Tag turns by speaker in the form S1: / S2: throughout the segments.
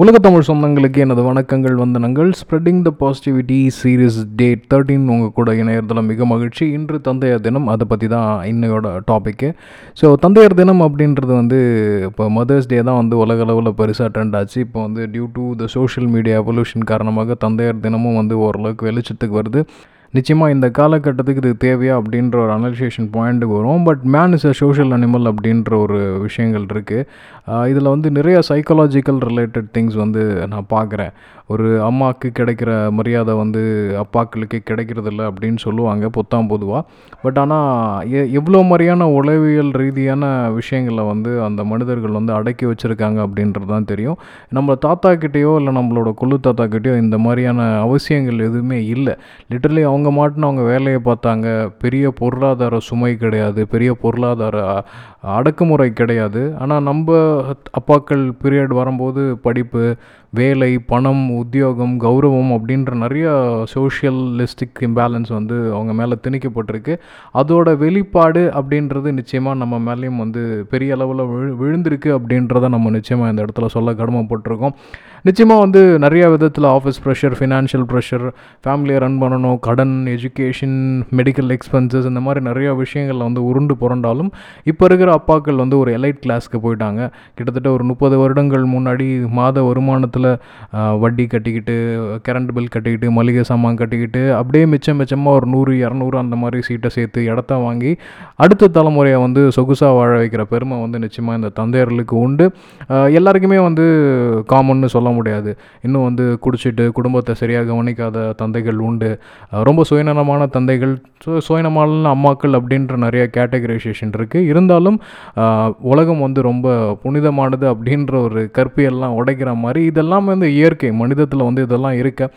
S1: உலக தமிழ் சொந்தங்களுக்கு எனது வணக்கங்கள் வந்தனங்கள். Spreading the positivity series date thirteen உங்கள் கூட இணையத்தில் மிக மகிழ்ச்சி. இன்று தந்தையர் தினம் அதை பற்றி தான் இன்னையோட டாப்பிக்கு ஸோ தந்தையர் தினம் அப்படின்றது வந்து இப்போ மதர்ஸ் டே தான் வந்து உலக அளவில் பெருசாக ட்ரெண்ட் ஆச்சு. இப்போ வந்து due to the social media evolution காரணமாக தந்தையர் தினமும் வந்து ஓரளவுக்கு வெளிச்சத்துக்கு வருது. நிச்சயமாக இந்த காலகட்டத்துக்கு இது தேவையா அப்படின்ற ஒரு அனலைசேஷன் பாயிண்ட்டுக்கு வரும். But man is a social animal அப்படின்ற ஒரு விஷயங்கள் இருக்குது இதில் வந்து நிறைய சைக்காலஜிக்கல் ரிலேட்டட் திங்ஸ் வந்து நான் பார்க்குறேன். ஒரு அம்மாவுக்கு கிடைக்கிற மரியாதை வந்து அப்பாக்களுக்கு கிடைக்கிறதில்ல அப்படின்னு சொல்லுவாங்க பொத்தாம் பொதுவாக பட் ஆனால் எ எவ்வளோ மாதிரியான உளவியல் ரீதியான விஷயங்களை வந்து அந்த மனிதர்கள் வந்து அடக்கி வச்சுருக்காங்க அப்படின்றது தான் தெரியும். நம்ம தாத்தா கிட்டேயோ இல்லை நம்மளோட கொள்ளு தாத்தா கிட்டேயோ இந்த மாதிரியான அவசியங்கள் எதுவுமே இல்லை. லிட்டரலி அவங்க மாட்டுன்னு அவங்க வேலையை பார்த்தாங்க. பெரிய பொருளாதார சுமை கிடையாது. பெரிய பொருளாதார அடக்குமுறை கிடையாது. ஆனால் நம்ம அப்பாக்கள் பீரியட் வரும்போது படிப்பு வேலை பணம் உத்தியோகம் கௌரவம் அப்படின்ற நிறைய சோஷியலிஸ்டிக் இம்பேலன்ஸ் வந்து அவங்க மேலே திணிக்கப்பட்டிருக்கு. அதோட வெளிப்பாடு அப்படின்றது நிச்சயமாக நம்ம மேலேயும் வந்து பெரிய அளவில் விழு விழுந்திருக்கு அப்படின்றத நம்ம நிச்சயமாக இந்த இடத்துல சொல்ல கடமைப்பட்டிருக்கோம். நிச்சயமாக வந்து நிறைய விதத்தில் ஆஃபீஸ் ப்ரெஷர் ஃபினான்ஷியல் ப்ரெஷர் ஃபேமிலியை ரன் பண்ணணும் கடன் எஜுகேஷன் மெடிக்கல் எக்ஸ்பென்சஸ் இந்த மாதிரி நிறைய விஷயங்களில் வந்து உருண்டு புரண்டாலும் இப்போ இருக்கிற அப்பாக்கள் வந்து ஒரு எலைட் கிளாஸ்க்கு போயிட்டாங்க. கிட்டத்தட்ட ஒரு முப்பது வருடங்கள் முன்னாடி மாத வருமானத்தில் வட்டி கட்டிக்கிட்டு கரண்ட் பில் கட்டிக்கிட்டு மளிகை சாமான் கட்டிக்கிட்டு அப்படியே மிச்சம் மிச்சமாக ஒரு நூறு இரநூறு அந்த மாதிரி சீட்டை சேர்த்து இடத்த வாங்கி அடுத்த தலைமுறையை வந்து சொகுசாக வாழ வைக்கிற பெருமை வந்து நிச்சயமாக இந்த தந்தையர்களுக்கு உண்டு. எல்லாருக்குமே வந்து காமன்னு சொல்ல முடியாது. இன்னும் வந்து குடிச்சிட்டு குடும்பத்தை சரியாக கவனிக்காத தந்தைகள் உண்டு. ரொம்ப சுயநலமான தந்தைகள் ஸோ சுயநலமான அம்மாக்கள் அப்படின்ற நிறைய கேட்டகரைசேஷன் இருக்குது இருந்தாலும் உலகம் வந்து ரொம்ப புனிதமானது அப்படின்ற ஒரு கற்பியெல்லாம் உடைக்கிற மாதிரி இதெல்லாம் வந்து இயற்கை மனிதத்தில் வந்து இதெல்லாம் இருக்க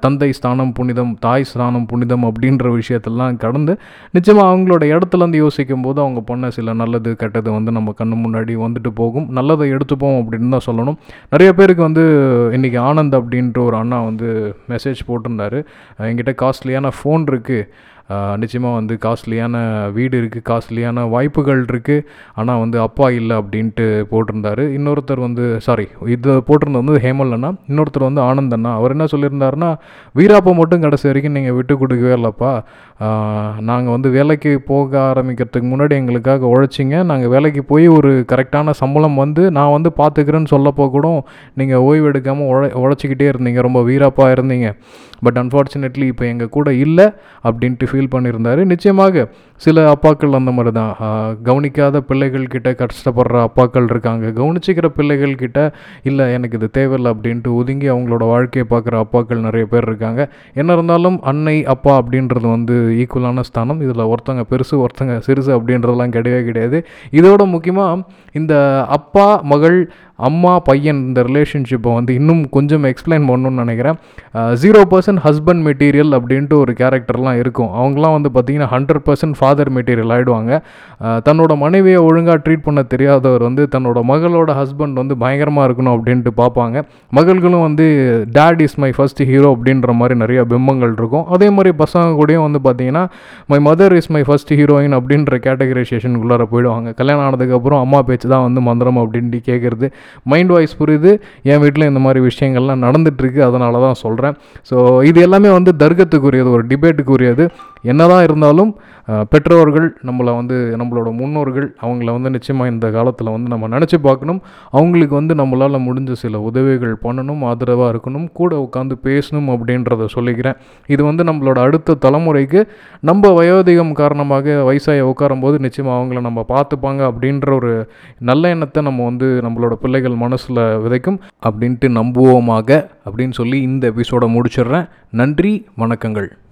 S1: தந்தை ஸ்தானம் புனிதம் தாய் ஸ்தானம் புனிதம் அப்படின்ற விஷயத்தெல்லாம் கடந்து நிச்சயமாக அவங்களோட இடத்துலேருந்து யோசிக்கும் போது அவங்க பண்ண சில நல்லது கெட்டது வந்து நம்ம கண்ணு முன்னாடி வந்துட்டு போகும். நல்லதை எடுத்துப்போம் அப்படின்னு தான் சொல்லணும். நிறைய பேருக்கு வந்து இன்றைக்கி ஆனந்த் அப்படின்ற ஒரு அண்ணா வந்து மெசேஜ் போட்டிருந்தாரு. என்கிட்ட காஸ்ட்லியான ஃபோன் இருக்குது நிச்சயமாக வந்து காஸ்ட்லியான வீடு இருக்குது காஸ்ட்லியான வாய்ப்புகள் இருக்குது ஆனால் வந்து அப்பா இல்லை அப்படின்ட்டு போட்டிருந்தாரு. இன்னொருத்தர் வந்து சாரி இது போட்டிருந்தது வந்து ஹேமல் அண்ணா. இன்னொருத்தர் வந்து ஆனந்த் அண்ணா. அவர் என்ன சொல்லியிருந்தாருன்னா வீராப்பா மட்டும் கடைசி வரைக்கும் நீங்கள் விட்டு கொடுக்கவே இல்லைப்பா. நாங்கள் வந்து வேலைக்கு போக ஆரம்பிக்கிறதுக்கு முன்னாடி எங்களுக்காக உழைச்சிங்க. நாங்கள் வேலைக்கு போய் ஒரு கரெக்டான சம்பளம் வந்து நான் வந்து பார்த்துக்கிறேன்னு சொல்லப்போ கூட நீங்கள் ஓய்வு எடுக்காமல் உழை உழைச்சிக்கிட்டே இருந்தீங்க. ரொம்ப வீராப்பாக இருந்தீங்க. பட் அன்ஃபார்ச்சுனேட்லி இப்போ எங்கள் கூட இல்லை அப்படின்ட்டு ஃபீல் பண்ணியிருந்தார். நிச்சயமாக சில அப்பாக்கள் அந்த மாதிரி தான் கவனிக்காத பிள்ளைகள் கிட்ட கஷ்டப்படுற அப்பாக்கள் இருக்காங்க. கவனிச்சிக்கிற பிள்ளைகள் கிட்ட இல்லை எனக்கு இது தேவையில்லை அப்படின்ட்டு ஒதுங்கி அவங்களோட வாழ்க்கையை பார்க்குற அப்பாக்கள் நிறைய பேர் இருக்காங்க. என்ன இருந்தாலும் அன்னை அப்பா அப்படின்றது வந்து ஈக்குவலான ஸ்தானம். இதில் ஒருத்தங்க பெருசு ஒருத்தங்க சிறுசு அப்படின்றதெல்லாம் கிடையவே கிடையாது. இதோட முக்கியமாக இந்த அப்பா மகள் அம்மா பையன் இந்த ரிலேஷன்ஷிப்பை வந்து இன்னும் கொஞ்சம் எக்ஸ்பிளைன் பண்ணணும்னு நினைக்கிறேன். ஜீரோ பர்சன்ட் ஹஸ்பண்ட் மெட்டீரியல் அப்படின்ட்டு ஒரு கேரக்டர்லாம் இருக்கும். அவங்களாம் வந்து பார்த்தீங்கன்னா ஹண்ட்ரட் பர்சன்ட் ஃபாதர் மெட்டீரியல் ஆகிடுவாங்க தன்னோட மனைவியை ஒழுங்காக ட்ரீட் பண்ண தெரியாதவர் வந்து தன்னோட மகளோட ஹஸ்பண்ட் வந்து பயங்கரமாக இருக்கணும் அப்படின்ட்டு பார்ப்பாங்க. மகள்களும் வந்து dad is my first hero அப்படின்ற மாதிரி நிறைய பிம்பங்கள் இருக்கும். அதே மாதிரி பசங்க கூடயும் வந்து my mother is my first heroine அப்படின்ற கேட்டகரைசேஷனுக்குள்ளார போயிடுவாங்க. கல்யாணம் ஆனதுக்கப்புறம் அம்மா பேச்சு தான் வந்து மந்திரம் அப்படின்ட்டு கேட்குறது மைண்ட் வாய்ஸ் புரியுது. என் வீட்டில் இந்த மாதிரி விஷயங்கள்லாம் நடந்துட்டுருக்கு. அதனால தான் சொல்கிறேன் ஸோ இது எல்லாமே வந்து தர்க்கத்துக்குரியது. ஒரு டிபேட்டுக்குரியது என்னதான் இருந்தாலும் பெற்றோர்கள் நம்மளை வந்து நம்மளோட முன்னோர்கள் அவங்கள வந்து நிச்சயமாக இந்த காலத்தில் வந்து நம்ம நினச்சி பார்க்கணும். அவங்களுக்கு வந்து நம்மளால் முடிஞ்ச சில உதவிகள் பண்ணணும் ஆதரவாக இருக்கணும் கூட உட்காந்து பேசணும் அப்படின்றத சொல்லிக்கிறேன். இது வந்து நம்மளோட அடுத்த தலைமுறைக்கு நம்ம வயோதிகம் காரணமாக வயசாகி உட்காரும்போது நிச்சயமாக அவங்கள நம்ம பார்த்துப்பாங்க அப்படின்ற ஒரு நல்ல எண்ணத்தை நம்ம வந்து நம்மளோட பிள்ளைகள் மனசில் விதைக்கும் அப்படின்ட்டு நம்புவோமாக அப்படின்னு சொல்லி இந்த எபிசோடை முடிச்சிடுறேன். நன்றி வணக்கங்கள்.